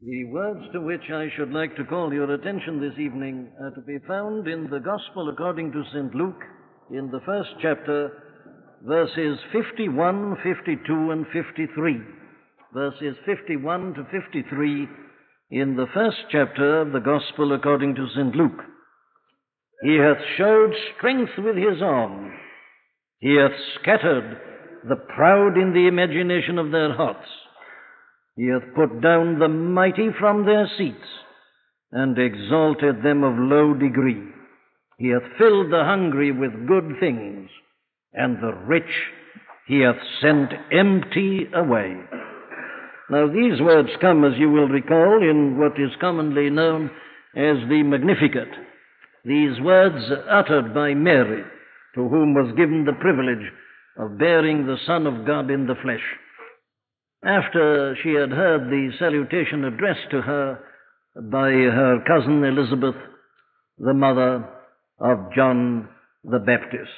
The words to which I should like to call your attention this evening are to be found in the Gospel according to St. Luke in the first chapter, verses 51, 52, and 53. Verses 51 to 53 in the first chapter of the Gospel according to St. Luke. He hath showed strength with his arm. He hath scattered the proud in the imagination of their hearts. He hath put down the mighty from their seats, and exalted them of low degree. He hath filled the hungry with good things, and the rich he hath sent empty away. Now, these words come, as you will recall, in what is commonly known as the Magnificat. These words uttered by Mary, to whom was given the privilege of bearing the Son of God in the flesh. After she had heard the salutation addressed to her by her cousin Elizabeth, the mother of John the Baptist.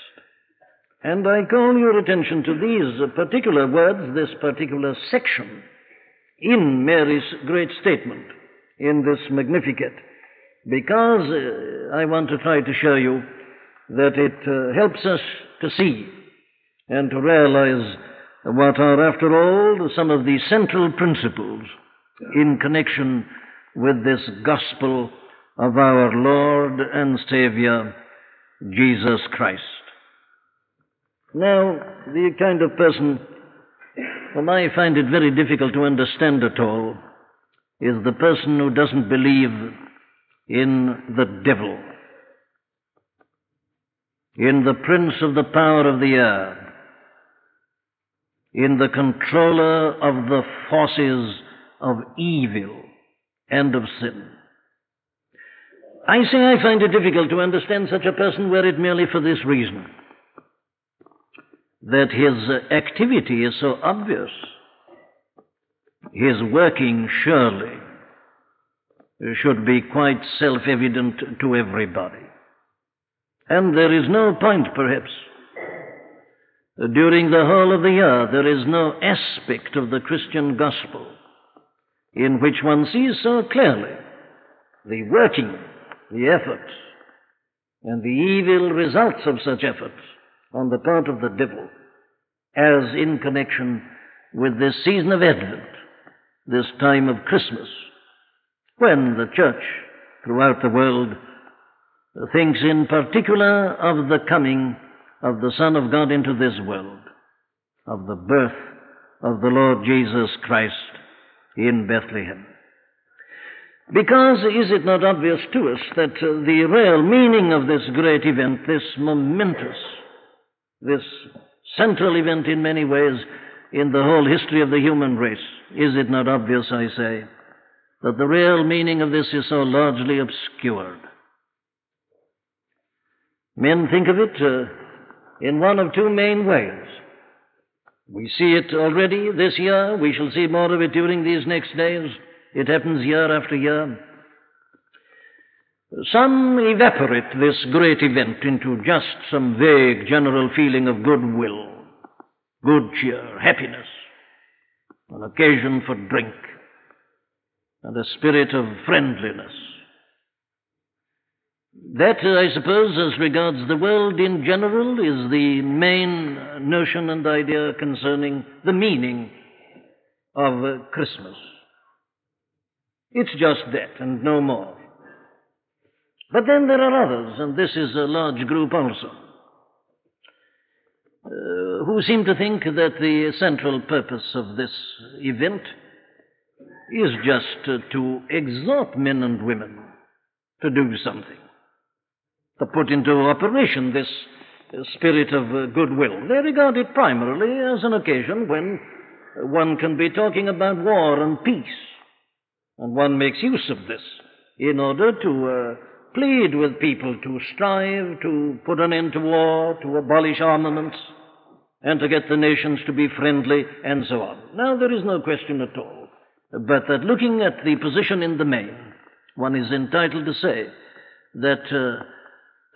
And I call your attention to these particular words, this particular section in Mary's great statement in this Magnificat, because uh, I want to try to show you that it uh, helps us to see and to realize what are, after all, some of the central principles in connection with this gospel of our Lord and Savior, Jesus Christ. Now, the kind of person whom I find it very difficult to understand at all is the person who doesn't believe in the devil, in the prince of the power of the air, in the controller of the forces of evil and of sin. I say I find it difficult to understand such a person were it merely for this reason that his activity is so obvious. His working surely should be quite self evident to everybody. And there is no point, perhaps, during the whole of the year, there is no aspect of the Christian gospel in which one sees so clearly the working, the effort, and the evil results of such efforts on the part of the devil as in connection with this season of Advent, this time of Christmas, when the church throughout the world thinks in particular of the coming of the Son of God into this world, of the birth of the Lord Jesus Christ in Bethlehem. Because is it not obvious to us that uh, the real meaning of this great event, this momentous, this central event in many ways in the whole history of the human race, is it not obvious, I say, that the real meaning of this is so largely obscured? Men think of it uh, in one of two main ways. We see it already this year. We shall see more of it during these next days. It happens year after year. Some evaporate this great event into just some vague general feeling of goodwill, good cheer, happiness, an occasion for drink, and a spirit of friendliness. That, I suppose, as regards the world in general, is the main notion and idea concerning the meaning of Christmas. It's just that and no more. But then there are others, and this is a large group also, uh, who seem to think that the central purpose of this event is just uh, to exhort men and women to do something to put into operation this spirit of uh, goodwill. They regard it primarily as an occasion when one can be talking about war and peace. And one makes use of this in order to uh, plead with people to strive to put an end to war, to abolish armaments, and to get the nations to be friendly, and so on. Now, there is no question at all but that looking at the position in the main, one is entitled to say that uh,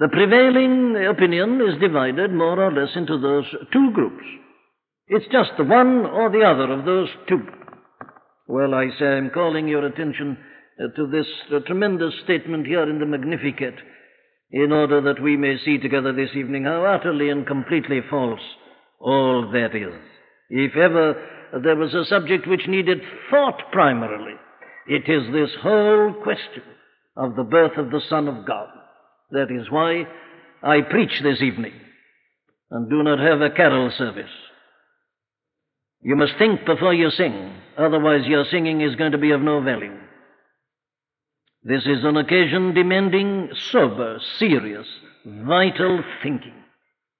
the prevailing opinion is divided more or less into those two groups. It's just the one or the other of those two. Well, I say I'm calling your attention uh, to this uh, tremendous statement here in the Magnificat in order that we may see together this evening how utterly and completely false all that is. If ever there was a subject which needed thought primarily, it is this whole question of the birth of the Son of God. That is why I preach this evening and do not have a carol service. You must think before you sing, otherwise, your singing is going to be of no value. This is an occasion demanding sober, serious, vital thinking.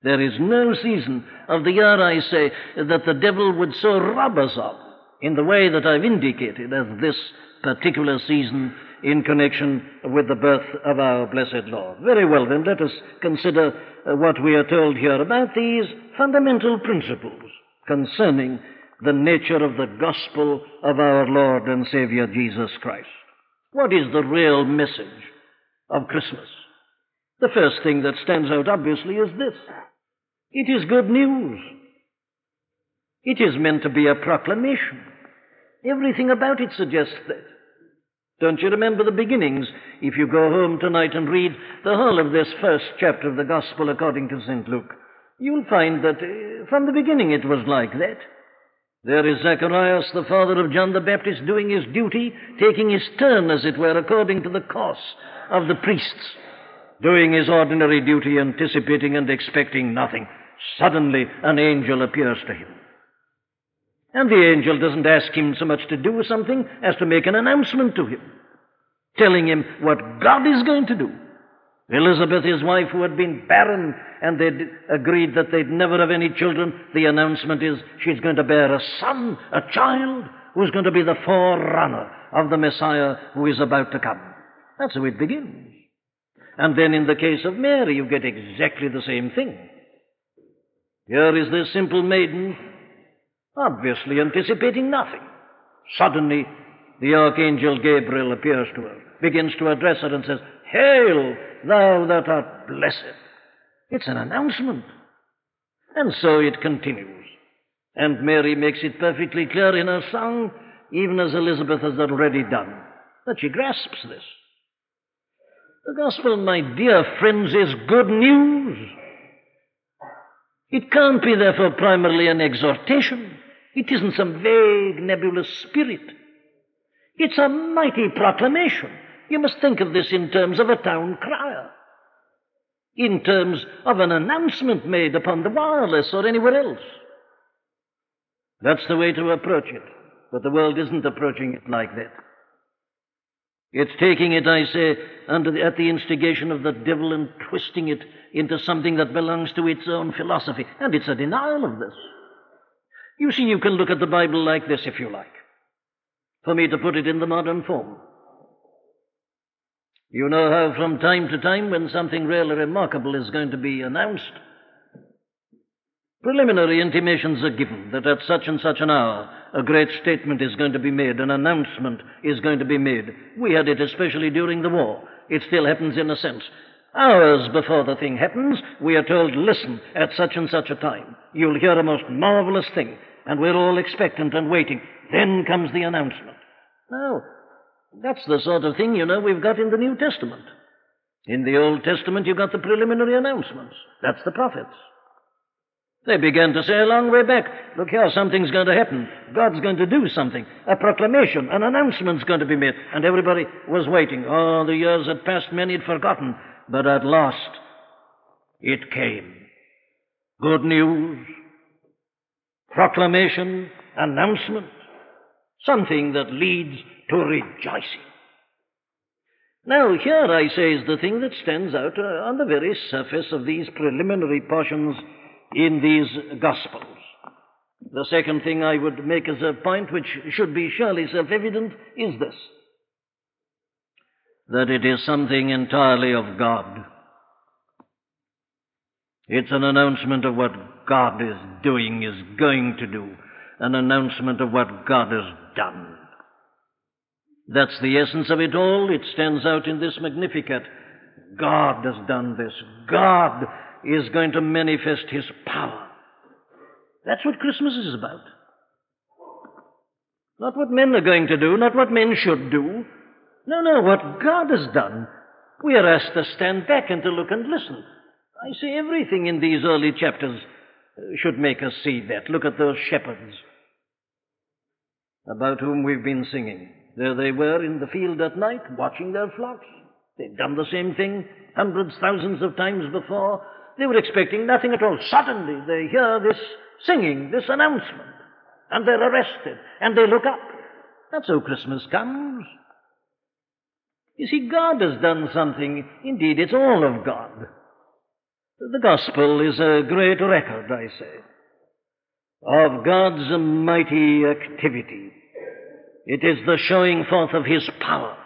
There is no season of the year, I say, that the devil would so rob us of in the way that I've indicated as this particular season in connection with the birth of our blessed Lord. Very well, then, let us consider uh, what we are told here about these fundamental principles concerning the nature of the gospel of our Lord and Savior Jesus Christ. What is the real message of Christmas? The first thing that stands out obviously is this it is good news. It is meant to be a proclamation. Everything about it suggests that. Don't you remember the beginnings? If you go home tonight and read the whole of this first chapter of the Gospel according to St. Luke, you'll find that uh, from the beginning it was like that. There is Zacharias, the father of John the Baptist, doing his duty, taking his turn, as it were, according to the course of the priests, doing his ordinary duty, anticipating and expecting nothing. Suddenly, an angel appears to him. And the angel doesn't ask him so much to do something as to make an announcement to him, telling him what God is going to do. Elizabeth, his wife, who had been barren, and they'd agreed that they'd never have any children, the announcement is she's going to bear a son, a child, who's going to be the forerunner of the Messiah who is about to come. That's how it begins. And then in the case of Mary, you get exactly the same thing. Here is this simple maiden, obviously anticipating nothing. Suddenly, the archangel Gabriel appears to her, begins to address her, and says, Hail, thou that art blessed. It's an announcement. And so it continues. And Mary makes it perfectly clear in her song, even as Elizabeth has already done, that she grasps this. The gospel, my dear friends, is good news. It can't be, therefore, primarily an exhortation. It isn't some vague, nebulous spirit. It's a mighty proclamation. You must think of this in terms of a town crier, in terms of an announcement made upon the wireless or anywhere else. That's the way to approach it. But the world isn't approaching it like that. It's taking it, I say, the, at the instigation of the devil and twisting it into something that belongs to its own philosophy. And it's a denial of this. You see, you can look at the Bible like this if you like. For me to put it in the modern form. You know how from time to time, when something really remarkable is going to be announced, preliminary intimations are given that at such and such an hour a great statement is going to be made, an announcement is going to be made. We had it especially during the war. It still happens in a sense. Hours before the thing happens, we are told, listen, at such and such a time, you'll hear a most marvelous thing, and we're all expectant and waiting. Then comes the announcement. Now, that's the sort of thing, you know, we've got in the New Testament. In the Old Testament, you've got the preliminary announcements. That's the prophets. They began to say a long way back, look here, something's going to happen. God's going to do something. A proclamation, an announcement's going to be made. And everybody was waiting. Oh, the years had passed, many had forgotten. But at last, it came. Good news, proclamation, announcement, something that leads to rejoicing. Now, here, I say, is the thing that stands out uh, on the very surface of these preliminary portions in these Gospels. The second thing I would make as a point, which should be surely self evident, is this that it is something entirely of God. It's an announcement of what God is doing, is going to do, an announcement of what God has done. That's the essence of it all. It stands out in this Magnificat. God has done this. God is going to manifest His power. That's what Christmas is about. Not what men are going to do, not what men should do. No, no, what God has done. We are asked to stand back and to look and listen. I say everything in these early chapters uh, should make us see that. Look at those shepherds about whom we've been singing. There they were in the field at night, watching their flocks. They'd done the same thing hundreds, thousands of times before. They were expecting nothing at all. Suddenly they hear this singing, this announcement, and they're arrested, and they look up. That's how Christmas comes. You see, God has done something. Indeed, it's all of God. The gospel is a great record, I say, of God's mighty activity. It is the showing forth of His power.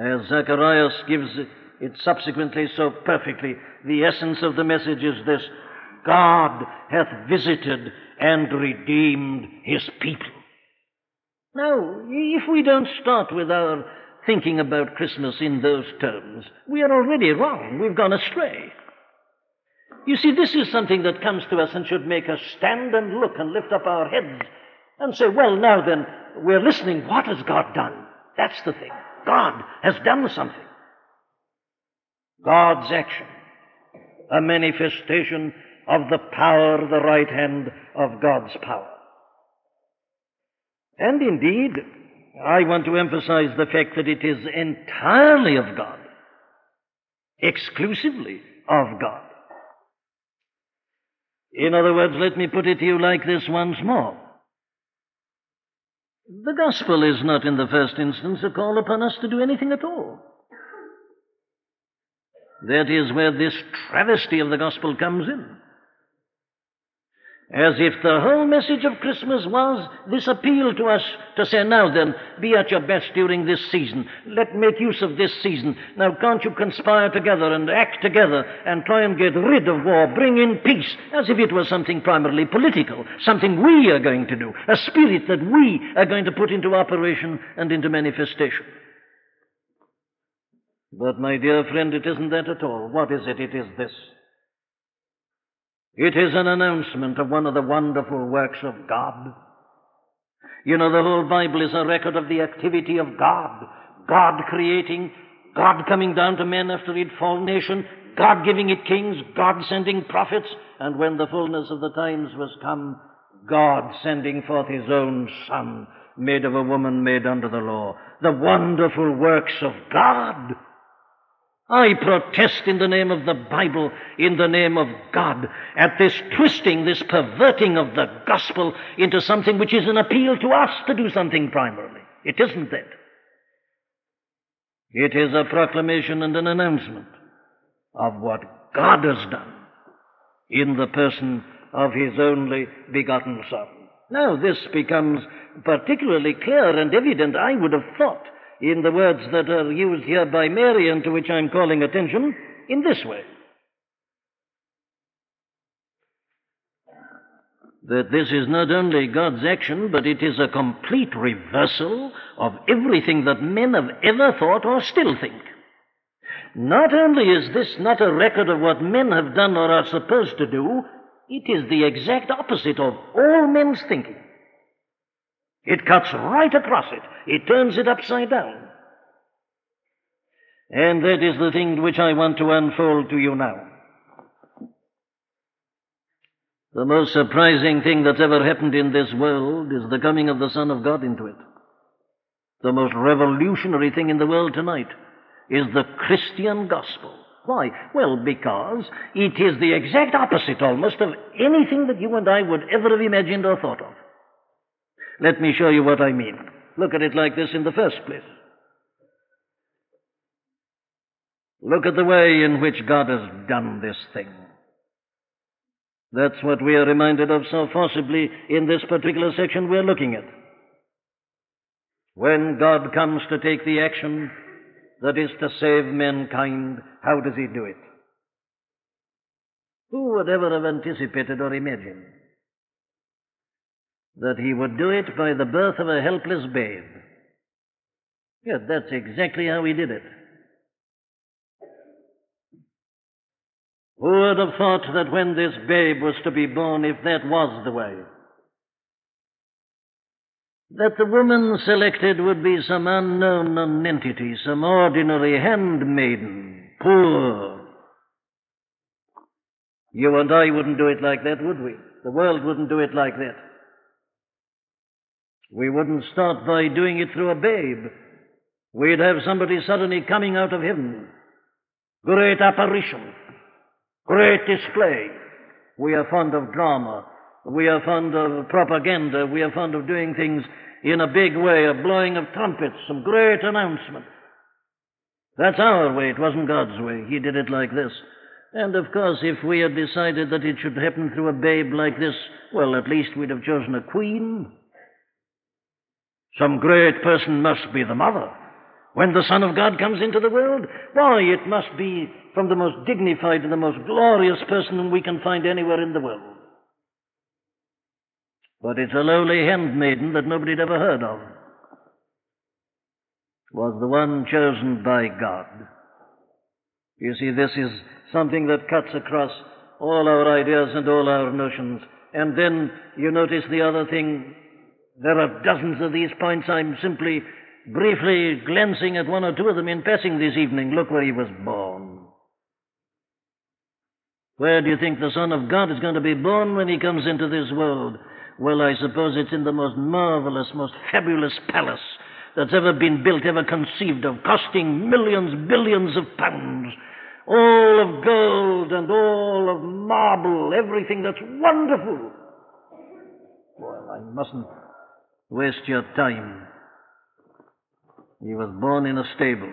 As Zacharias gives it subsequently so perfectly, the essence of the message is this God hath visited and redeemed His people. Now, if we don't start with our thinking about Christmas in those terms, we are already wrong. We've gone astray. You see, this is something that comes to us and should make us stand and look and lift up our heads and say, well, now then, we're listening. What has God done? That's the thing. God has done something. God's action, a manifestation of the power, the right hand of God's power. And indeed, I want to emphasize the fact that it is entirely of God, exclusively of God. In other words, let me put it to you like this once more. The gospel is not, in the first instance, a call upon us to do anything at all. That is where this travesty of the gospel comes in. As if the whole message of Christmas was this appeal to us to say, now then, be at your best during this season. Let make use of this season. Now can't you conspire together and act together and try and get rid of war, bring in peace, as if it was something primarily political, something we are going to do, a spirit that we are going to put into operation and into manifestation. But my dear friend, it isn't that at all. What is it? It is this. It is an announcement of one of the wonderful works of God. You know, the whole Bible is a record of the activity of God. God creating, God coming down to men after he'd fallen nation, God giving it kings, God sending prophets, and when the fullness of the times was come, God sending forth his own Son, made of a woman made under the law. The wonderful works of God. I protest in the name of the Bible, in the name of God, at this twisting, this perverting of the gospel into something which is an appeal to us to do something primarily. It isn't that. It is a proclamation and an announcement of what God has done in the person of His only begotten Son. Now, this becomes particularly clear and evident, I would have thought, in the words that are used here by Mary and to which I'm calling attention in this way. That this is not only God's action, but it is a complete reversal of everything that men have ever thought or still think. Not only is this not a record of what men have done or are supposed to do, it is the exact opposite of all men's thinking. It cuts right across it. It turns it upside down. And that is the thing which I want to unfold to you now. The most surprising thing that's ever happened in this world is the coming of the Son of God into it. The most revolutionary thing in the world tonight is the Christian gospel. Why? Well, because it is the exact opposite almost of anything that you and I would ever have imagined or thought of. Let me show you what I mean. Look at it like this in the first place. Look at the way in which God has done this thing. That's what we are reminded of so forcibly in this particular section we're looking at. When God comes to take the action that is to save mankind, how does He do it? Who would ever have anticipated or imagined that he would do it by the birth of a helpless babe. Yet that's exactly how he did it. Who would have thought that when this babe was to be born, if that was the way, that the woman selected would be some unknown nonentity, some ordinary handmaiden, poor. You and I wouldn't do it like that, would we? The world wouldn't do it like that. We wouldn't start by doing it through a babe. We'd have somebody suddenly coming out of heaven. Great apparition. Great display. We are fond of drama. We are fond of propaganda. We are fond of doing things in a big way, a blowing of trumpets, some great announcement. That's our way. It wasn't God's way. He did it like this. And of course, if we had decided that it should happen through a babe like this, well, at least we'd have chosen a queen. Some great person must be the mother. When the Son of God comes into the world, why, it must be from the most dignified and the most glorious person we can find anywhere in the world. But it's a lowly handmaiden that nobody'd ever heard of. Was the one chosen by God. You see, this is something that cuts across all our ideas and all our notions. And then you notice the other thing. There are dozens of these points. I'm simply briefly glancing at one or two of them in passing this evening. Look where he was born. Where do you think the Son of God is going to be born when he comes into this world? Well, I suppose it's in the most marvelous, most fabulous palace that's ever been built, ever conceived of, costing millions, billions of pounds. All of gold and all of marble, everything that's wonderful. Well, I mustn't waste your time. He was born in a stable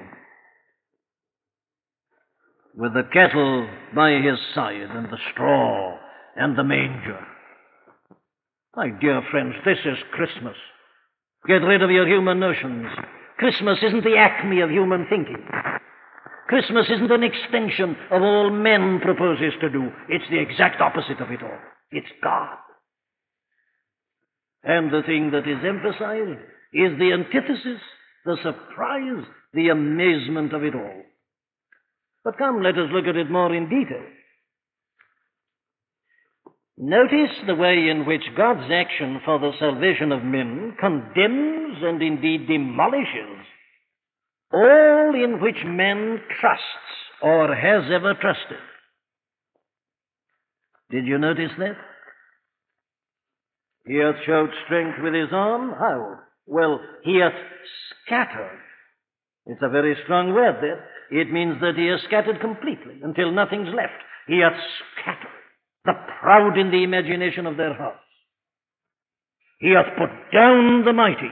with the cattle by his side and the straw and the manger. My dear friends, this is Christmas. Get rid of your human notions. Christmas isn't the acme of human thinking. Christmas isn't an extension of all men proposes to do. It's the exact opposite of it all. It's God. And the thing that is emphasized is the antithesis, the surprise, the amazement of it all. But come, let us look at it more in detail. Notice the way in which God's action for the salvation of men condemns and indeed demolishes all in which man trusts or has ever trusted. Did you notice that? He hath showed strength with his arm. How? Well, he hath scattered. It's a very strong word, that. It means that he has scattered completely until nothing's left. He hath scattered the proud in the imagination of their hearts. He hath put down the mighty.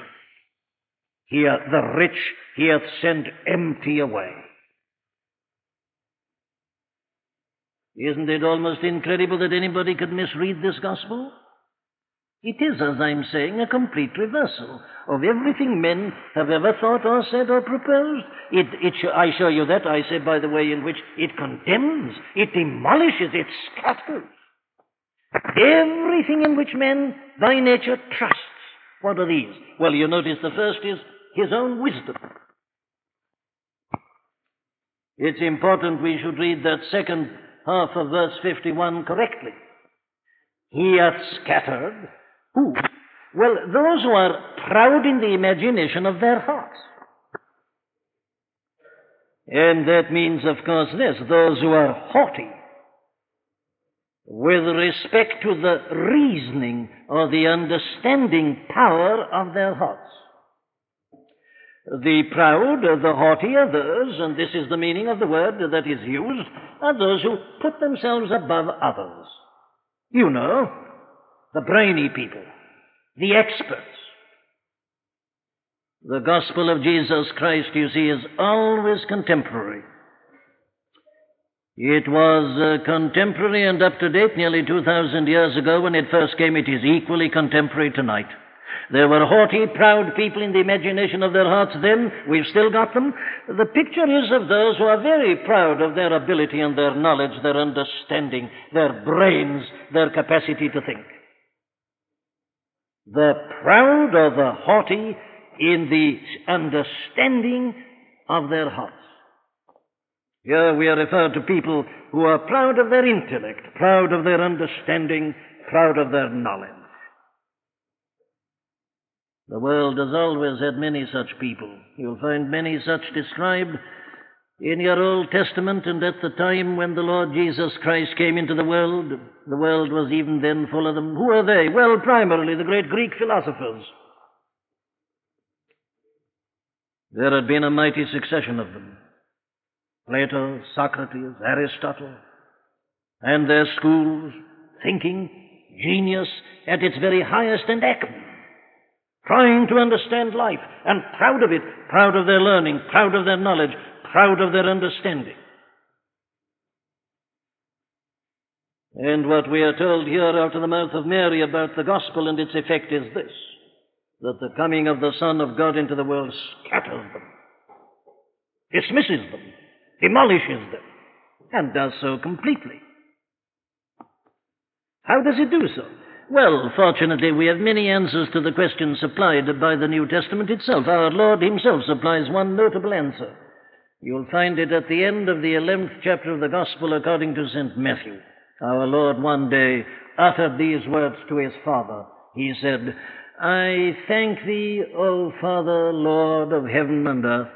He hath, the rich he hath sent empty away. Isn't it almost incredible that anybody could misread this gospel? It is, as I'm saying, a complete reversal of everything men have ever thought or said or proposed. It, it I show you that, I say, by the way in which it condemns, it demolishes, it scatters. Everything in which men by nature trusts. What are these? Well, you notice the first is his own wisdom. It's important we should read that second half of verse 51 correctly. He hath scattered who? Well, those who are proud in the imagination of their hearts. And that means, of course, this those who are haughty with respect to the reasoning or the understanding power of their hearts. The proud, the haughty are those, and this is the meaning of the word that is used, are those who put themselves above others. You know, the brainy people, the experts. The gospel of Jesus Christ, you see, is always contemporary. It was uh, contemporary and up to date nearly 2,000 years ago when it first came. It is equally contemporary tonight. There were haughty, proud people in the imagination of their hearts then. We've still got them. The picture is of those who are very proud of their ability and their knowledge, their understanding, their brains, their capacity to think. The proud or the haughty in the understanding of their hearts. Here we are referred to people who are proud of their intellect, proud of their understanding, proud of their knowledge. The world has always had many such people. You'll find many such described in your Old Testament and at the time when the Lord Jesus Christ came into the world. The world was even then full of them. Who are they? Well, primarily the great Greek philosophers. There had been a mighty succession of them Plato, Socrates, Aristotle, and their schools, thinking, genius at its very highest and acme, trying to understand life, and proud of it, proud of their learning, proud of their knowledge, proud of their understanding. And what we are told here out of the mouth of Mary about the gospel and its effect is this that the coming of the Son of God into the world scatters them, dismisses them, demolishes them, and does so completely. How does it do so? Well, fortunately, we have many answers to the question supplied by the New Testament itself. Our Lord Himself supplies one notable answer. You'll find it at the end of the 11th chapter of the Gospel according to St. Matthew. Our Lord one day uttered these words to His Father. He said, I thank Thee, O Father, Lord of heaven and earth,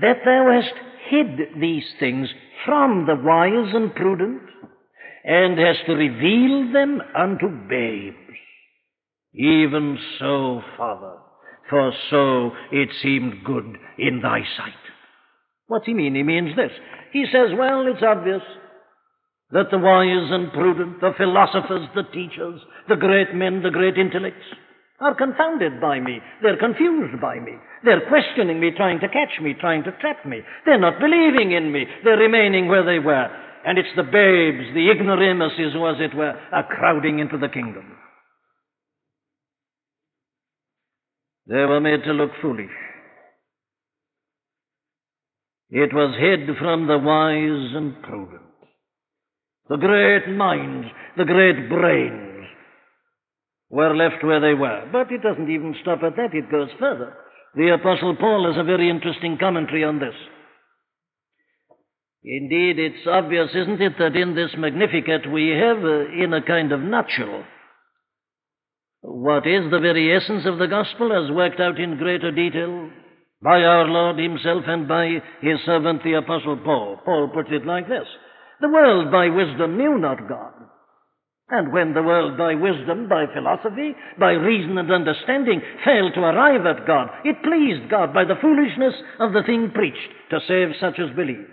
that Thou hast hid these things from the wise and prudent and hast revealed them unto babes. Even so, Father, for so it seemed good in thy sight. What's he mean? He means this. He says, well, it's obvious that the wise and prudent, the philosophers, the teachers, the great men, the great intellects, are confounded by me. They're confused by me. They're questioning me, trying to catch me, trying to trap me. They're not believing in me. They're remaining where they were and it's the babes, the ignoramuses, who, as it were, are crowding into the kingdom. They were made to look foolish. It was hid from the wise and prudent. The great minds, the great brains were left where they were. But it doesn't even stop at that, it goes further. The Apostle Paul has a very interesting commentary on this. Indeed, it's obvious, isn't it, that in this Magnificat we have, uh, in a kind of nutshell, what is the very essence of the gospel as worked out in greater detail by our Lord Himself and by His servant the Apostle Paul. Paul puts it like this The world by wisdom knew not God. And when the world by wisdom, by philosophy, by reason and understanding failed to arrive at God, it pleased God by the foolishness of the thing preached to save such as believe.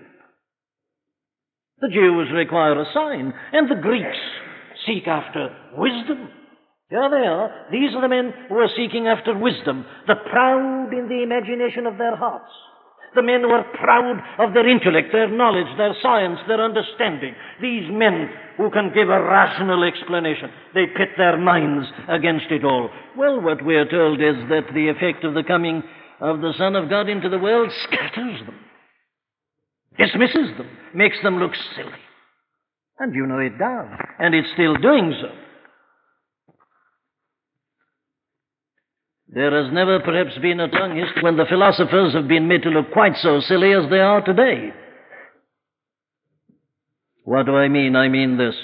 The Jews require a sign, and the Greeks seek after wisdom. Here they are. These are the men who are seeking after wisdom, the proud in the imagination of their hearts. The men who are proud of their intellect, their knowledge, their science, their understanding. These men who can give a rational explanation. They pit their minds against it all. Well, what we are told is that the effect of the coming of the Son of God into the world scatters them dismisses them, makes them look silly. And you know it does, and it's still doing so. There has never perhaps been a tongue history when the philosophers have been made to look quite so silly as they are today. What do I mean? I mean this.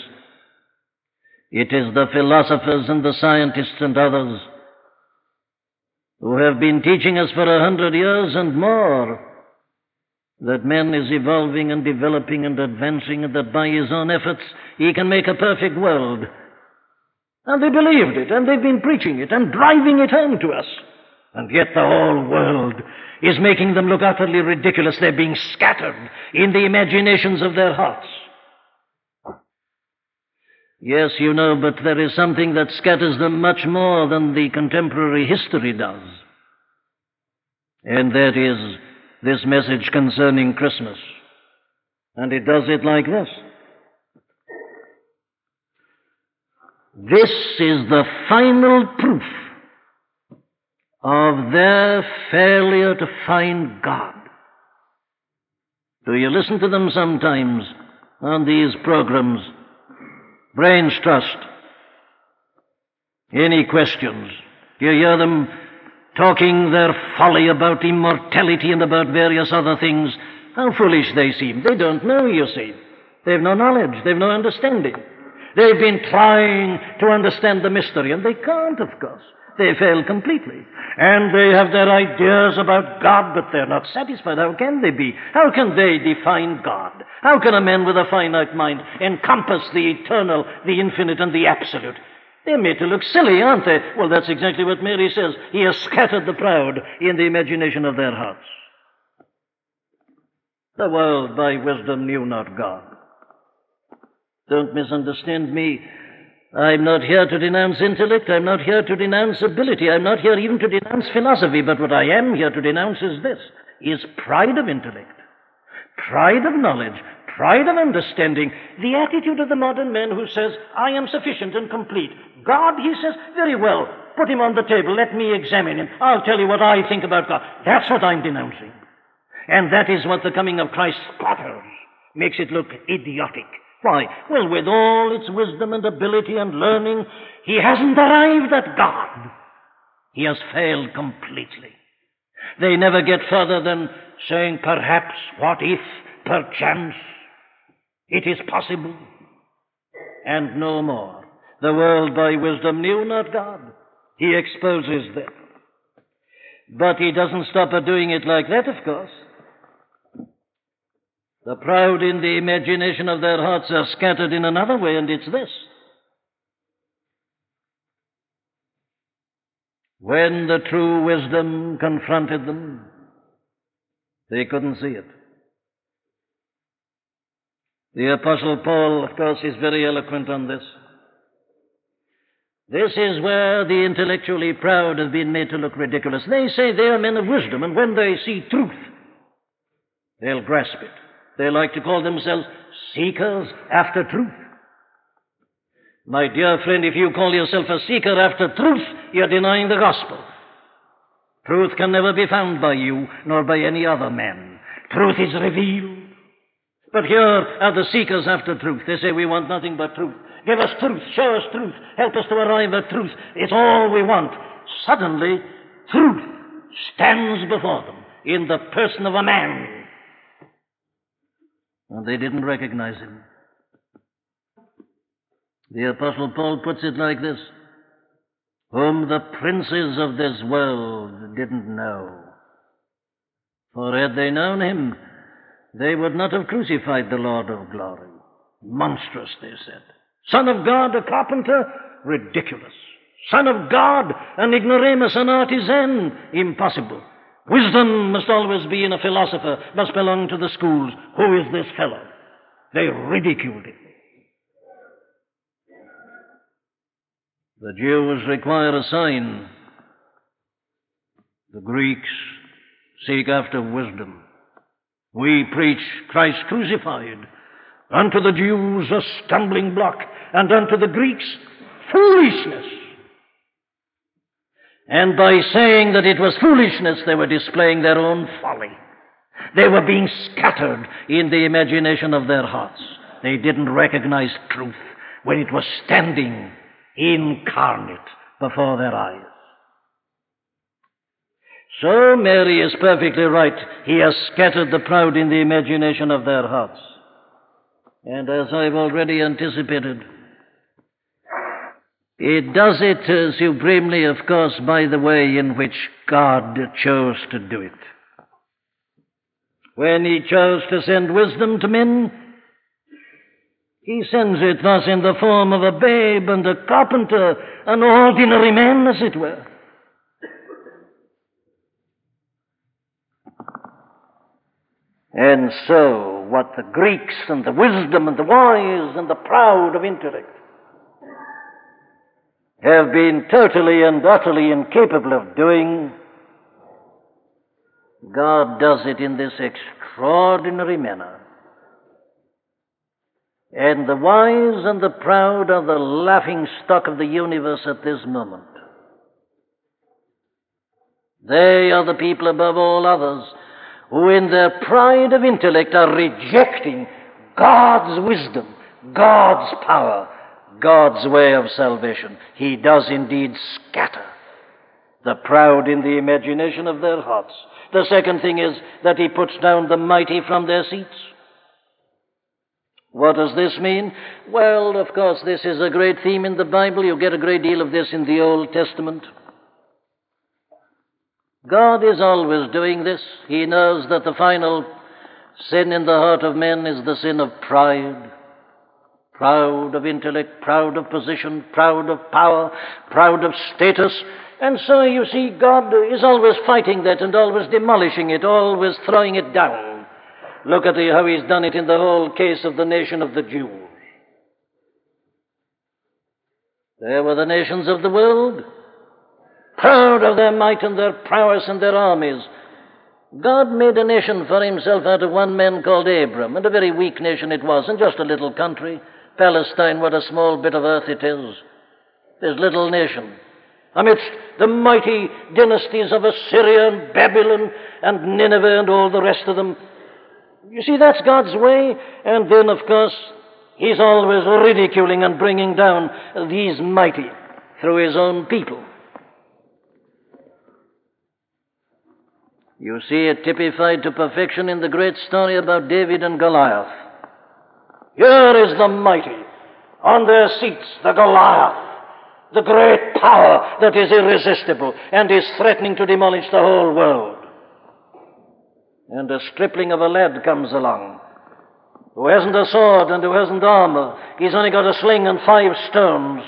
It is the philosophers and the scientists and others who have been teaching us for a hundred years and more that man is evolving and developing and advancing, and that by his own efforts he can make a perfect world. And they believed it, and they've been preaching it, and driving it home to us. And yet the whole world is making them look utterly ridiculous. They're being scattered in the imaginations of their hearts. Yes, you know, but there is something that scatters them much more than the contemporary history does. And that is this message concerning Christmas. And it does it like this. This is the final proof of their failure to find God. Do you listen to them sometimes on these programs? Brains Trust. Any questions? Do you hear them talking their folly about immortality and about various other things. How foolish they seem. They don't know, you see. They've no knowledge. They've no understanding. They've been trying to understand the mystery, and they can't, of course. They fail completely. And they have their ideas about God, but they're not satisfied. How can they be? How can they define God? How can a man with a finite mind encompass the eternal, the infinite, and the absolute? They're made to look silly, aren't they? Well, that's exactly what Mary says. He has scattered the proud in the imagination of their hearts. The world by wisdom knew not God. Don't misunderstand me. I'm not here to denounce intellect. I'm not here to denounce ability. I'm not here even to denounce philosophy. But what I am here to denounce is this, is pride of intellect, pride of knowledge, pride of understanding, the attitude of the modern man who says, I am sufficient and complete. God, he says, very well, put him on the table, let me examine him. I'll tell you what I think about God. That's what I'm denouncing. And that is what the coming of Christ scatters, makes it look idiotic. Why? Well, with all its wisdom and ability and learning, he hasn't arrived at God. He has failed completely. They never get further than saying, perhaps, what if, perchance. It is possible. And no more. The world by wisdom knew not God. He exposes them. But he doesn't stop at doing it like that, of course. The proud in the imagination of their hearts are scattered in another way, and it's this. When the true wisdom confronted them, they couldn't see it. The Apostle Paul, of course, is very eloquent on this. This is where the intellectually proud have been made to look ridiculous. They say they are men of wisdom, and when they see truth, they'll grasp it. They like to call themselves seekers after truth. My dear friend, if you call yourself a seeker after truth, you're denying the gospel. Truth can never be found by you, nor by any other man. Truth is revealed. But here are the seekers after truth. They say we want nothing but truth. Give us truth, show us truth, help us to arrive at truth. It's all we want. Suddenly, truth stands before them in the person of a man. And they didn't recognize him. The Apostle Paul puts it like this Whom the princes of this world didn't know. For had they known him, they would not have crucified the Lord of glory. Monstrous, they said. Son of God, a carpenter? Ridiculous. Son of God, an ignoramus, an artisan? Impossible. Wisdom must always be in a philosopher, must belong to the schools. Who is this fellow? They ridiculed him. The Jews require a sign. The Greeks seek after wisdom. We preach Christ crucified. Unto the Jews a stumbling block, and unto the Greeks foolishness. And by saying that it was foolishness, they were displaying their own folly. They were being scattered in the imagination of their hearts. They didn't recognize truth when it was standing incarnate before their eyes. So Mary is perfectly right. He has scattered the proud in the imagination of their hearts. And as I've already anticipated, it does it uh, supremely, of course, by the way in which God chose to do it. When He chose to send wisdom to men, He sends it thus in the form of a babe and a carpenter, an ordinary man, as it were. And so, what the Greeks and the wisdom and the wise and the proud of intellect have been totally and utterly incapable of doing, God does it in this extraordinary manner. And the wise and the proud are the laughing stock of the universe at this moment. They are the people above all others who, in their pride of intellect, are rejecting God's wisdom, God's power, God's way of salvation. He does indeed scatter the proud in the imagination of their hearts. The second thing is that He puts down the mighty from their seats. What does this mean? Well, of course, this is a great theme in the Bible. You get a great deal of this in the Old Testament. God is always doing this. He knows that the final sin in the heart of men is the sin of pride. Proud of intellect, proud of position, proud of power, proud of status. And so you see, God is always fighting that and always demolishing it, always throwing it down. Look at how He's done it in the whole case of the nation of the Jews. There were the nations of the world, proud of their might and their prowess and their armies. God made a nation for himself out of one man called Abram, and a very weak nation it was, and just a little country. Palestine, what a small bit of earth it is. This little nation. Amidst the mighty dynasties of Assyria and Babylon and Nineveh and all the rest of them. You see, that's God's way. And then, of course, He's always ridiculing and bringing down these mighty through His own people. You see it typified to perfection in the great story about David and Goliath. Here is the mighty, on their seats, the Goliath, the great power that is irresistible and is threatening to demolish the whole world. And a stripling of a lad comes along who hasn't a sword and who hasn't armor. He's only got a sling and five stones.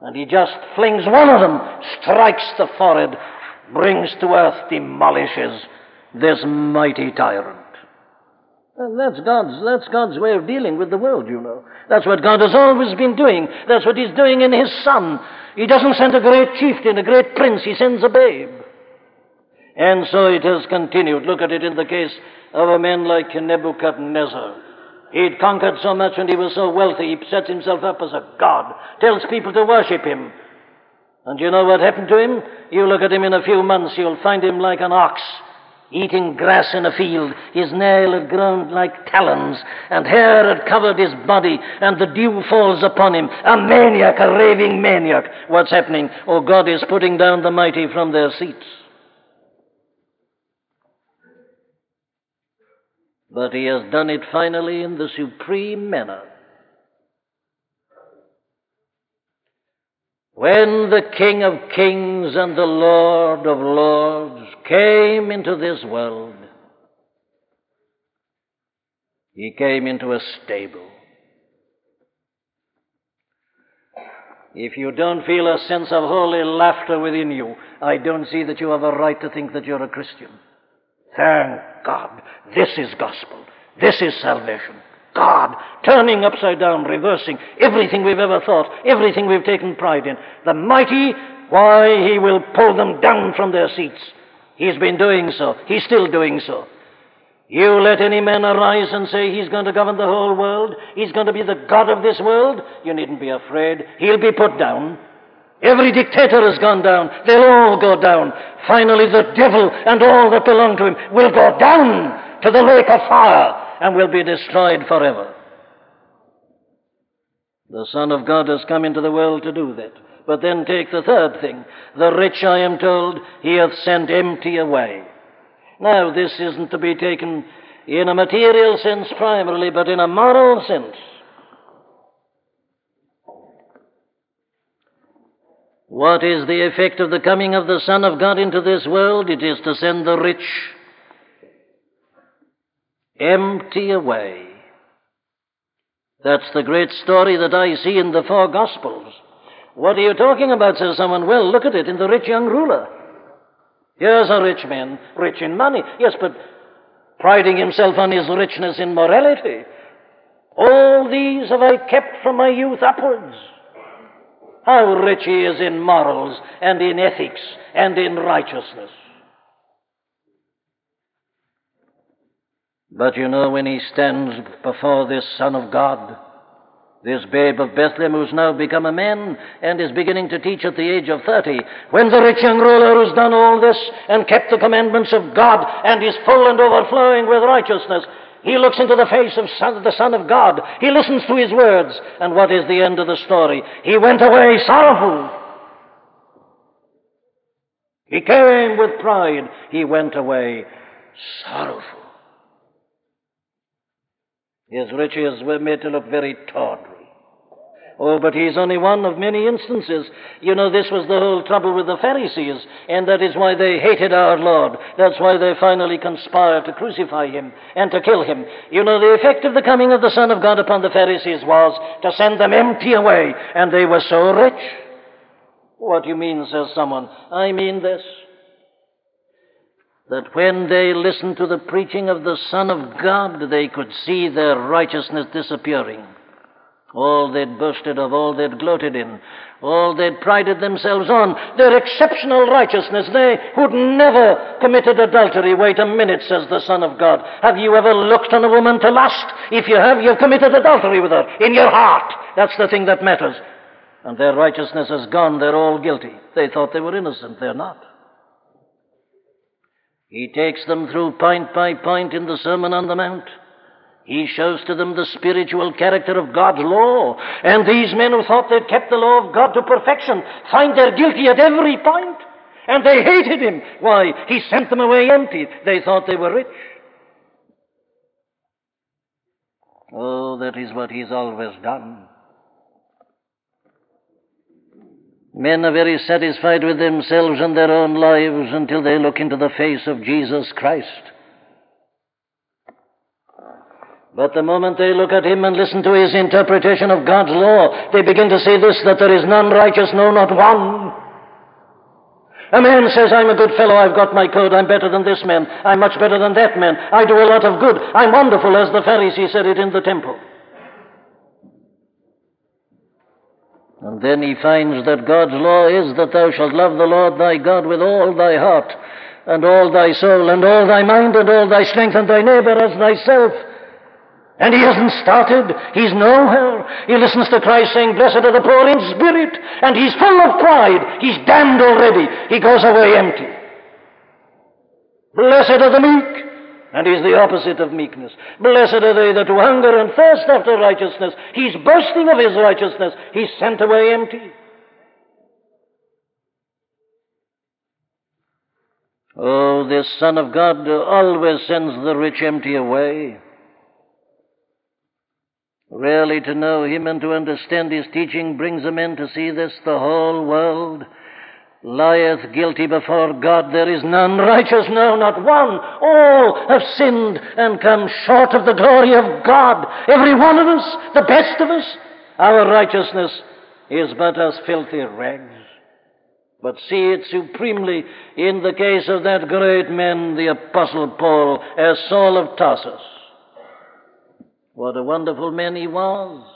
And he just flings one of them, strikes the forehead, brings to earth, demolishes this mighty tyrant. And that's God's, that's God's way of dealing with the world, you know. That's what God has always been doing. That's what He's doing in His Son. He doesn't send a great chieftain, a great prince, He sends a babe. And so it has continued. Look at it in the case of a man like Nebuchadnezzar. He'd conquered so much and he was so wealthy, he sets himself up as a god, tells people to worship him. And you know what happened to him? You look at him in a few months, you'll find him like an ox, eating grass in a field. His nail had grown like talons, and hair had covered his body, and the dew falls upon him. A maniac, a raving maniac. What's happening? Oh, God is putting down the mighty from their seats. But he has done it finally in the supreme manner. When the King of Kings and the Lord of Lords came into this world, he came into a stable. If you don't feel a sense of holy laughter within you, I don't see that you have a right to think that you're a Christian. Thank God. This is gospel. This is salvation. God turning upside down, reversing everything we've ever thought, everything we've taken pride in. The mighty, why, He will pull them down from their seats. He's been doing so. He's still doing so. You let any man arise and say he's going to govern the whole world, he's going to be the God of this world, you needn't be afraid. He'll be put down. Every dictator has gone down. They'll all go down. Finally, the devil and all that belong to him will go down to the lake of fire and will be destroyed forever. The Son of God has come into the world to do that. But then take the third thing. The rich, I am told, he hath sent empty away. Now, this isn't to be taken in a material sense primarily, but in a moral sense. What is the effect of the coming of the Son of God into this world? It is to send the rich empty away. That's the great story that I see in the four Gospels. What are you talking about, says someone? Well, look at it in the rich young ruler. Here's a rich man, rich in money, yes, but priding himself on his richness in morality. All these have I kept from my youth upwards. How rich he is in morals and in ethics and in righteousness. But you know, when he stands before this Son of God, this babe of Bethlehem who's now become a man and is beginning to teach at the age of 30, when the rich young ruler who's done all this and kept the commandments of God and is full and overflowing with righteousness, he looks into the face of son, the Son of God. He listens to his words. And what is the end of the story? He went away sorrowful. He came with pride. He went away sorrowful. His riches were made to look very tawdry. Oh, but he's only one of many instances. You know, this was the whole trouble with the Pharisees, and that is why they hated our Lord. That's why they finally conspired to crucify him and to kill him. You know, the effect of the coming of the Son of God upon the Pharisees was to send them empty away, and they were so rich. What do you mean, says someone? I mean this. That when they listened to the preaching of the Son of God, they could see their righteousness disappearing all they'd boasted of, all they'd gloated in, all they'd prided themselves on, their exceptional righteousness, they who'd never committed adultery. Wait a minute, says the Son of God. Have you ever looked on a woman to lust? If you have, you've committed adultery with her in your heart. That's the thing that matters. And their righteousness is gone. They're all guilty. They thought they were innocent. They're not. He takes them through point by point in the Sermon on the Mount. He shows to them the spiritual character of God's law. And these men who thought they'd kept the law of God to perfection find they're guilty at every point. And they hated him. Why? He sent them away empty. They thought they were rich. Oh, that is what he's always done. Men are very satisfied with themselves and their own lives until they look into the face of Jesus Christ. But the moment they look at him and listen to his interpretation of God's law, they begin to say this that there is none righteous, no, not one. A man says, I'm a good fellow, I've got my code, I'm better than this man, I'm much better than that man, I do a lot of good, I'm wonderful, as the Pharisee said it in the temple. And then he finds that God's law is that thou shalt love the Lord thy God with all thy heart, and all thy soul, and all thy mind, and all thy strength, and thy neighbor as thyself. And he hasn't started. He's nowhere. He listens to Christ saying, Blessed are the poor in spirit. And he's full of pride. He's damned already. He goes away empty. Blessed are the meek. And he's the opposite of meekness. Blessed are they that hunger and thirst after righteousness. He's boasting of his righteousness. He's sent away empty. Oh, this Son of God always sends the rich empty away. Really, to know him and to understand his teaching brings a man to see this the whole world lieth guilty before God. There is none righteous, no, not one. All have sinned and come short of the glory of God. Every one of us, the best of us. Our righteousness is but as filthy rags. But see it supremely in the case of that great man, the Apostle Paul, as Saul of Tarsus. What a wonderful man he was.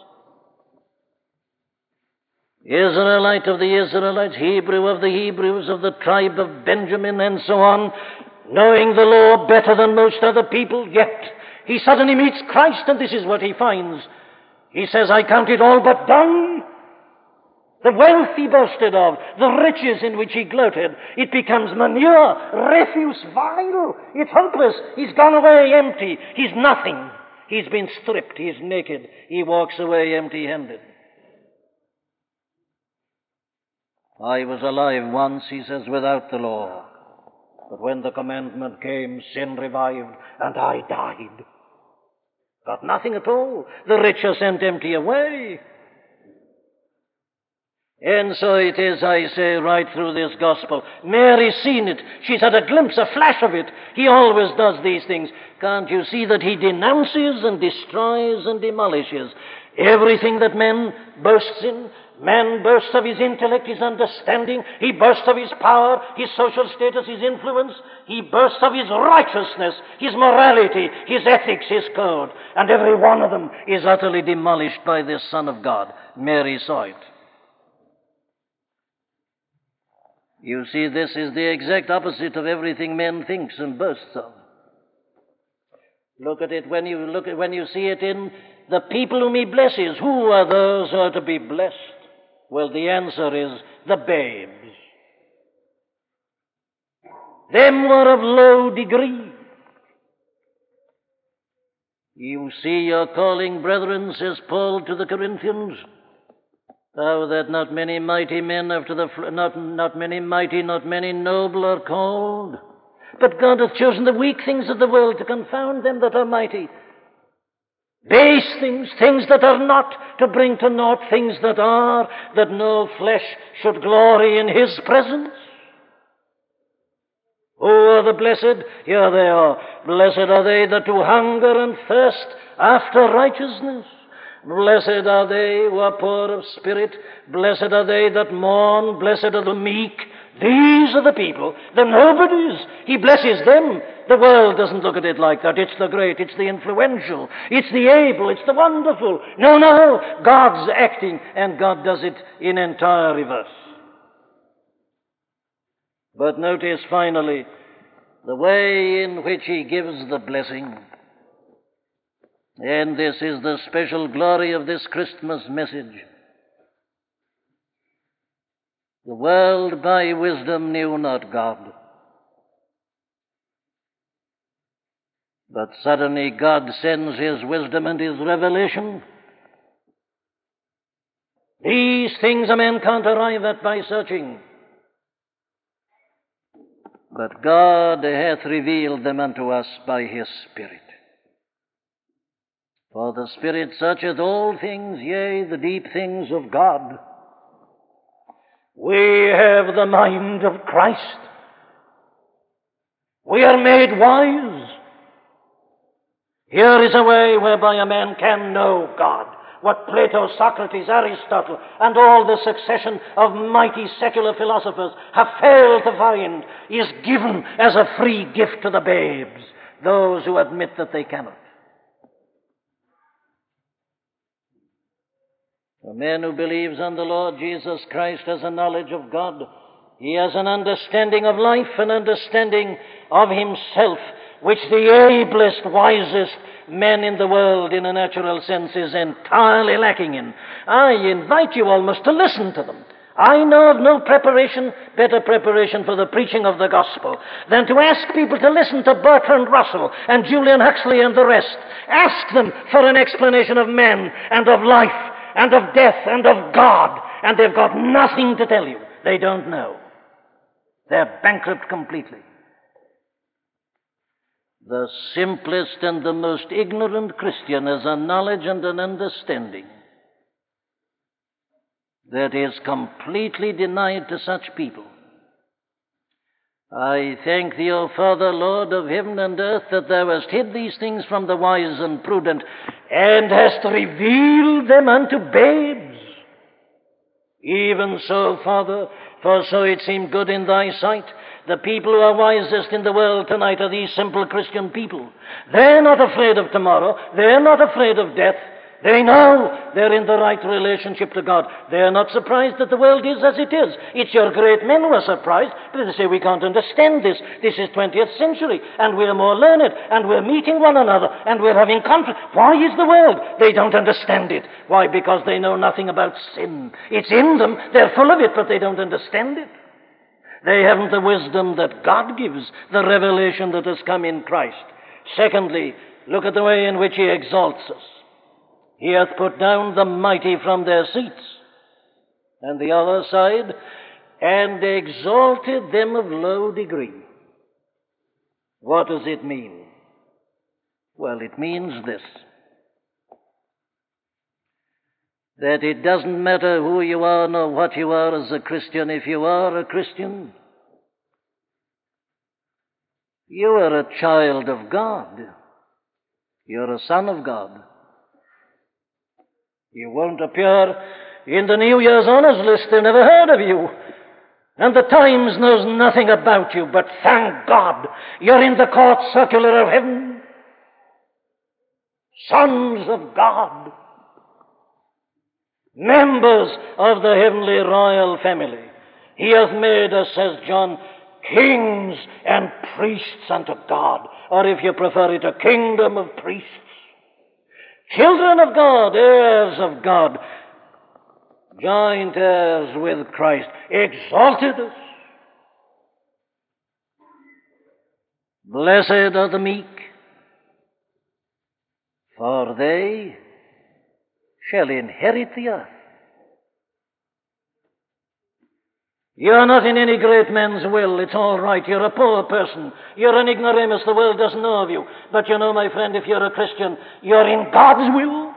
Israelite of the Israelites, Hebrew of the Hebrews, of the tribe of Benjamin, and so on, knowing the law better than most other people, yet he suddenly meets Christ, and this is what he finds. He says, I count it all but dung. The wealth he boasted of, the riches in which he gloated, it becomes manure, refuse, vile. It's hopeless. He's gone away empty. He's nothing. He's been stripped. He's naked. He walks away empty handed. I was alive once, he says, without the law. But when the commandment came, sin revived, and I died. Got nothing at all. The rich are sent empty away. And so it is, I say, right through this gospel. Mary's seen it. She's had a glimpse, a flash of it. He always does these things. Can't you see that he denounces and destroys and demolishes everything that man boasts in? Man boasts of his intellect, his understanding. He boasts of his power, his social status, his influence. He boasts of his righteousness, his morality, his ethics, his code. And every one of them is utterly demolished by this Son of God. Mary saw it. You see, this is the exact opposite of everything man thinks and boasts of. Look at it when you look at when you see it in the people whom he blesses. Who are those who are to be blessed? Well, the answer is the babes. Them were of low degree. You see your calling, brethren, says Paul to the Corinthians. Oh, that not many mighty men after the not not many mighty, not many noble are called. But God hath chosen the weak things of the world to confound them that are mighty. Base things, things that are not, to bring to naught things that are, that no flesh should glory in his presence. Are the blessed? Here they are. Blessed are they that do hunger and thirst after righteousness. Blessed are they who are poor of spirit. Blessed are they that mourn. Blessed are the meek. These are the people, the nobodies. He blesses them. The world doesn't look at it like that. It's the great, it's the influential, it's the able, it's the wonderful. No, no, God's acting, and God does it in entire reverse. But notice finally the way in which He gives the blessing. And this is the special glory of this Christmas message. The world by wisdom knew not God. But suddenly God sends His wisdom and His revelation. These things a man can't arrive at by searching. But God hath revealed them unto us by His Spirit. For the Spirit searcheth all things, yea, the deep things of God. We have the mind of Christ. We are made wise. Here is a way whereby a man can know God. What Plato, Socrates, Aristotle, and all the succession of mighty secular philosophers have failed to find is given as a free gift to the babes, those who admit that they cannot. A man who believes on the Lord Jesus Christ has a knowledge of God. He has an understanding of life, an understanding of himself, which the ablest, wisest men in the world, in a natural sense, is entirely lacking in. I invite you almost to listen to them. I know of no preparation, better preparation for the preaching of the gospel than to ask people to listen to Bertrand Russell and Julian Huxley and the rest. Ask them for an explanation of men and of life and of death and of God, and they've got nothing to tell you. They don't know. They're bankrupt completely. The simplest and the most ignorant Christian has a knowledge and an understanding that is completely denied to such people. I thank thee, O Father, Lord of heaven and earth, that thou hast hid these things from the wise and prudent, and hast revealed them unto babes. Even so, Father, for so it seemed good in thy sight. The people who are wisest in the world tonight are these simple Christian people. They're not afraid of tomorrow. They're not afraid of death. They know they're in the right relationship to God. They're not surprised that the world is as it is. It's your great men who are surprised, they say we can't understand this. This is 20th century, and we're more learned, and we're meeting one another, and we're having conflict. Why is the world? They don't understand it. Why? Because they know nothing about sin. It's in them. They're full of it, but they don't understand it. They haven't the wisdom that God gives, the revelation that has come in Christ. Secondly, look at the way in which He exalts us. He hath put down the mighty from their seats, and the other side, and exalted them of low degree. What does it mean? Well, it means this that it doesn't matter who you are nor what you are as a Christian, if you are a Christian, you are a child of God. You're a son of God. You won't appear in the New Year's honors list. They never heard of you. And the Times knows nothing about you, but thank God you're in the court circular of heaven. Sons of God. Members of the heavenly royal family. He hath made us, says John, kings and priests unto God. Or if you prefer it, a kingdom of priests. Children of God, heirs of God, joint heirs with Christ, exalted us. Blessed are the meek, for they shall inherit the earth. You're not in any great man's will. It's all right. You're a poor person. You're an ignoramus. The world doesn't know of you. But you know, my friend, if you're a Christian, you're in God's will.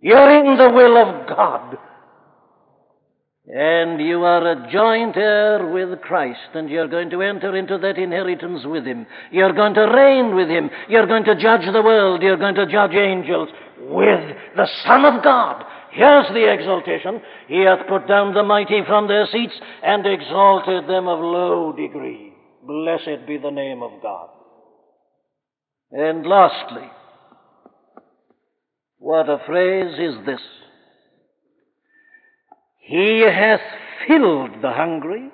You're in the will of God. And you are a joint heir with Christ, and you're going to enter into that inheritance with Him. You're going to reign with Him. You're going to judge the world. You're going to judge angels with the Son of God. Here's the exaltation. He hath put down the mighty from their seats and exalted them of low degree. Blessed be the name of God. And lastly, what a phrase is this? He hath filled the hungry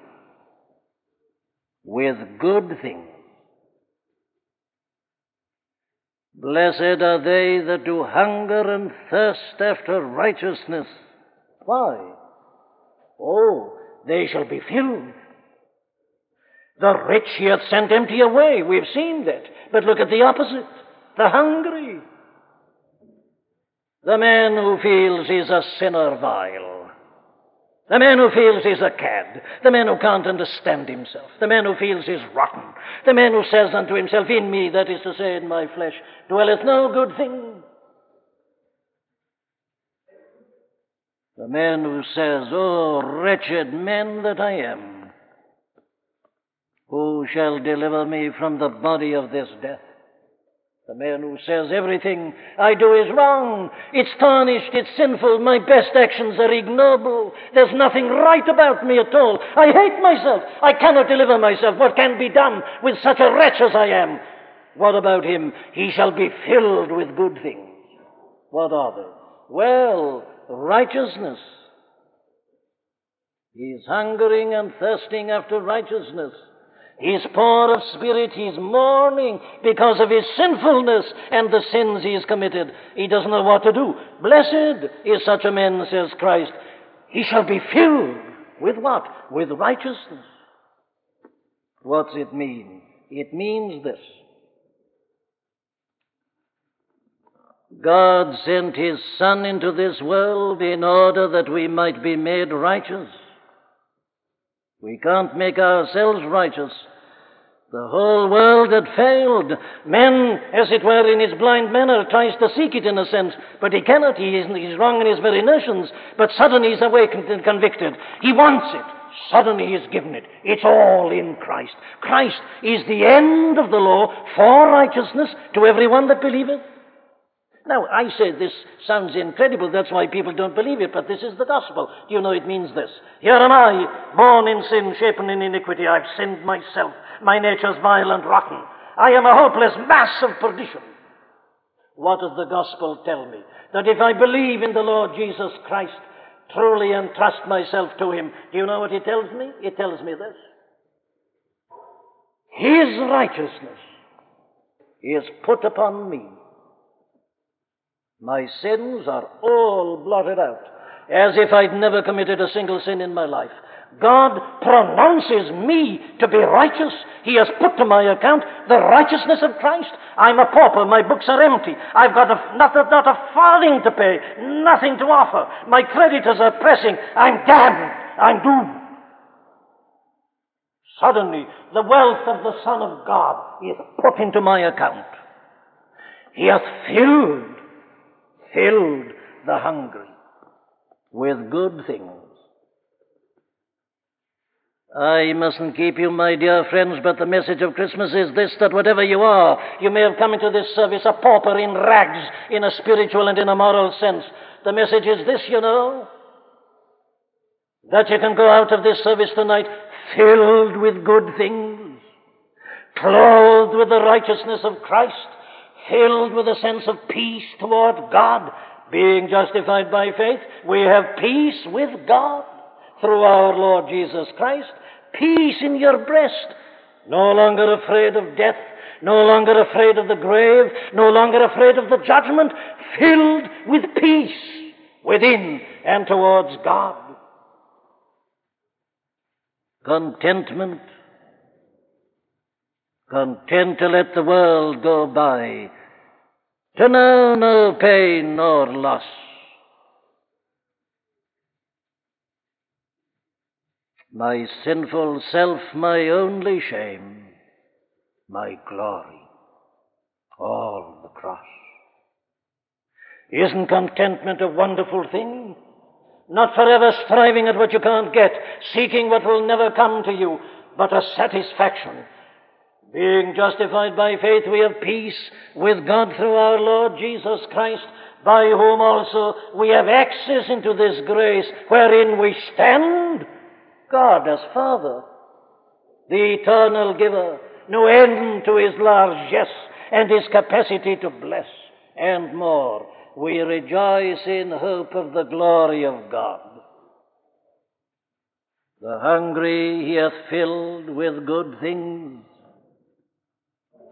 with good things. Blessed are they that do hunger and thirst after righteousness. Why? Oh, they shall be filled. The rich he hath sent empty away. We've seen that. But look at the opposite. The hungry. The man who feels he's a sinner vile. The man who feels he's a cad. The man who can't understand himself. The man who feels he's rotten. The man who says unto himself, In me, that is to say, in my flesh, dwelleth no good thing. The man who says, Oh, wretched man that I am, who shall deliver me from the body of this death? The man who says everything I do is wrong, it's tarnished, it's sinful, my best actions are ignoble, there's nothing right about me at all, I hate myself, I cannot deliver myself, what can be done with such a wretch as I am? What about him? He shall be filled with good things. What are they? Well, righteousness. He's hungering and thirsting after righteousness. He's poor of spirit. He's mourning because of his sinfulness and the sins he has committed. He doesn't know what to do. Blessed is such a man, says Christ. He shall be filled with what? With righteousness. What's it mean? It means this. God sent his Son into this world in order that we might be made righteous. We can't make ourselves righteous. The whole world had failed. Man, as it were, in his blind manner, tries to seek it in a sense, but he cannot. He is, he's wrong in his very notions. But suddenly he's awakened and convicted. He wants it. Suddenly he is given it. It's all in Christ. Christ is the end of the law for righteousness to everyone that believeth. Now, I say this sounds incredible, that's why people don't believe it, but this is the gospel. Do you know it means this? Here am I, born in sin, shapen in iniquity. I've sinned myself. My nature's vile and rotten. I am a hopeless mass of perdition. What does the gospel tell me? That if I believe in the Lord Jesus Christ truly and trust myself to Him, do you know what it tells me? It tells me this. His righteousness is put upon me. My sins are all blotted out, as if I'd never committed a single sin in my life. God pronounces me to be righteous. He has put to my account the righteousness of Christ. I'm a pauper. My books are empty. I've got a, not, a, not a farthing to pay, nothing to offer. My creditors are pressing. I'm damned. I'm doomed. Suddenly, the wealth of the Son of God is put into my account. He hath filled filled the hungry with good things. I mustn't keep you, my dear friends, but the message of Christmas is this that whatever you are, you may have come into this service a pauper in rags, in a spiritual and in a moral sense. The message is this, you know, that you can go out of this service tonight filled with good things, clothed with the righteousness of Christ, filled with a sense of peace toward God. Being justified by faith, we have peace with God through our Lord Jesus Christ. Peace in your breast. No longer afraid of death, no longer afraid of the grave, no longer afraid of the judgment, filled with peace within and towards God. Contentment content to let the world go by, to know no pain nor loss. My sinful self, my only shame, my glory, all the cross. Isn't contentment a wonderful thing? Not forever striving at what you can't get, seeking what will never come to you, but a satisfaction. Being justified by faith, we have peace with God through our Lord Jesus Christ, by whom also we have access into this grace wherein we stand. God as Father, the eternal giver, no end to his largesse and his capacity to bless, and more. We rejoice in hope of the glory of God. The hungry he hath filled with good things.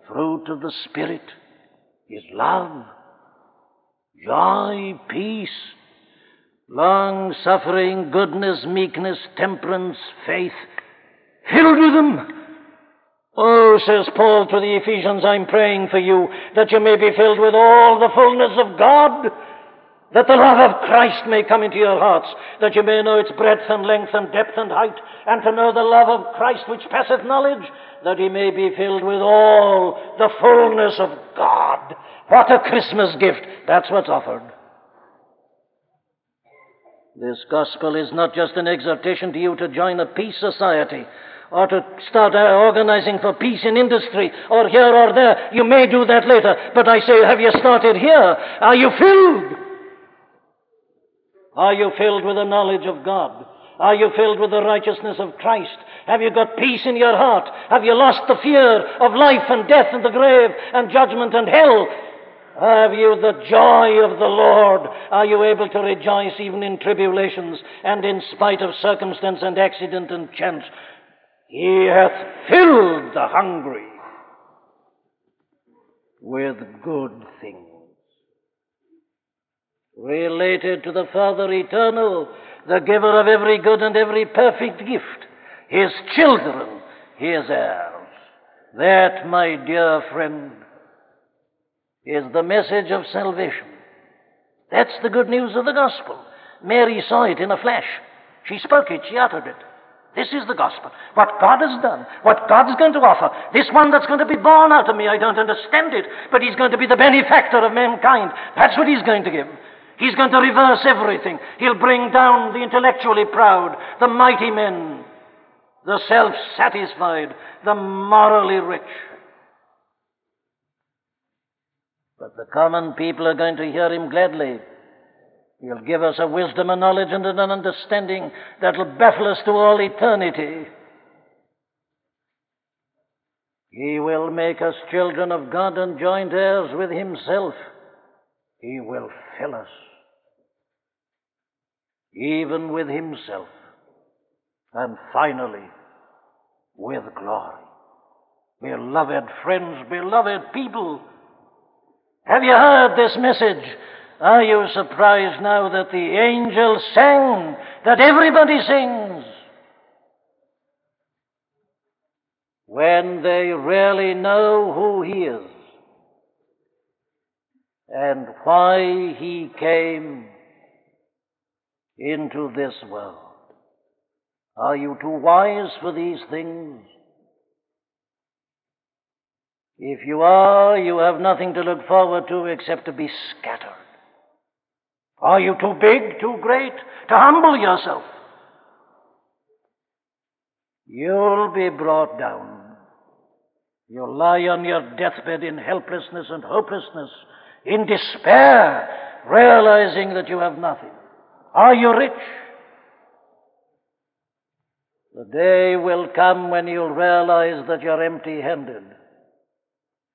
Fruit of the Spirit is love, joy, peace, long suffering, goodness, meekness, temperance, faith, filled with them. Oh, says Paul to the Ephesians, I'm praying for you that you may be filled with all the fullness of God, that the love of Christ may come into your hearts, that you may know its breadth and length and depth and height, and to know the love of Christ which passeth knowledge, that he may be filled with all the fullness of God. What a Christmas gift! That's what's offered. This gospel is not just an exhortation to you to join a peace society or to start uh, organizing for peace in industry or here or there. You may do that later, but I say, have you started here? Are you filled? Are you filled with the knowledge of God? Are you filled with the righteousness of Christ? Have you got peace in your heart? Have you lost the fear of life and death and the grave and judgment and hell? Have you the joy of the Lord? Are you able to rejoice even in tribulations and in spite of circumstance and accident and chance? He hath filled the hungry with good things. Related to the Father eternal, the giver of every good and every perfect gift, his children, his heirs. That, my dear friend, is the message of salvation. That's the good news of the gospel. Mary saw it in a flash. She spoke it, she uttered it. This is the gospel. What God has done, what God's going to offer. This one that's going to be born out of me, I don't understand it, but he's going to be the benefactor of mankind. That's what he's going to give. He's going to reverse everything. He'll bring down the intellectually proud, the mighty men, the self satisfied, the morally rich. But the common people are going to hear him gladly. He'll give us a wisdom, a knowledge, and an understanding that'll baffle us to all eternity. He will make us children of God and joint heirs with Himself. He will fill us, even with Himself, and finally, with glory. Beloved friends, beloved people, have you heard this message? Are you surprised now that the angels sang, that everybody sings? When they really know who He is and why He came into this world. Are you too wise for these things? If you are, you have nothing to look forward to except to be scattered. Are you too big, too great to humble yourself? You'll be brought down. You'll lie on your deathbed in helplessness and hopelessness, in despair, realizing that you have nothing. Are you rich? The day will come when you'll realize that you're empty handed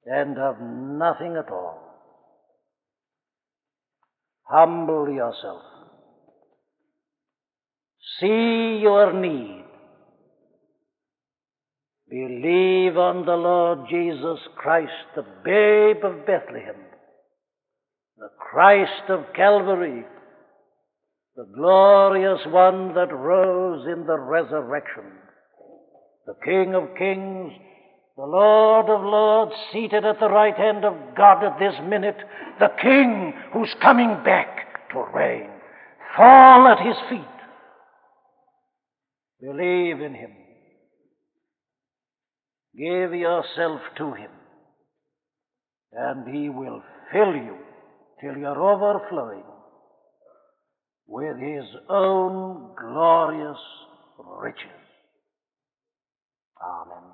and have nothing at all. Humble yourself. See your need. Believe on the Lord Jesus Christ, the babe of Bethlehem, the Christ of Calvary, the glorious one that rose in the resurrection, the King of kings the Lord of Lords, seated at the right hand of God at this minute, the King who's coming back to reign. Fall at his feet. Believe in him. Give yourself to him, and he will fill you till you're overflowing with his own glorious riches. Amen.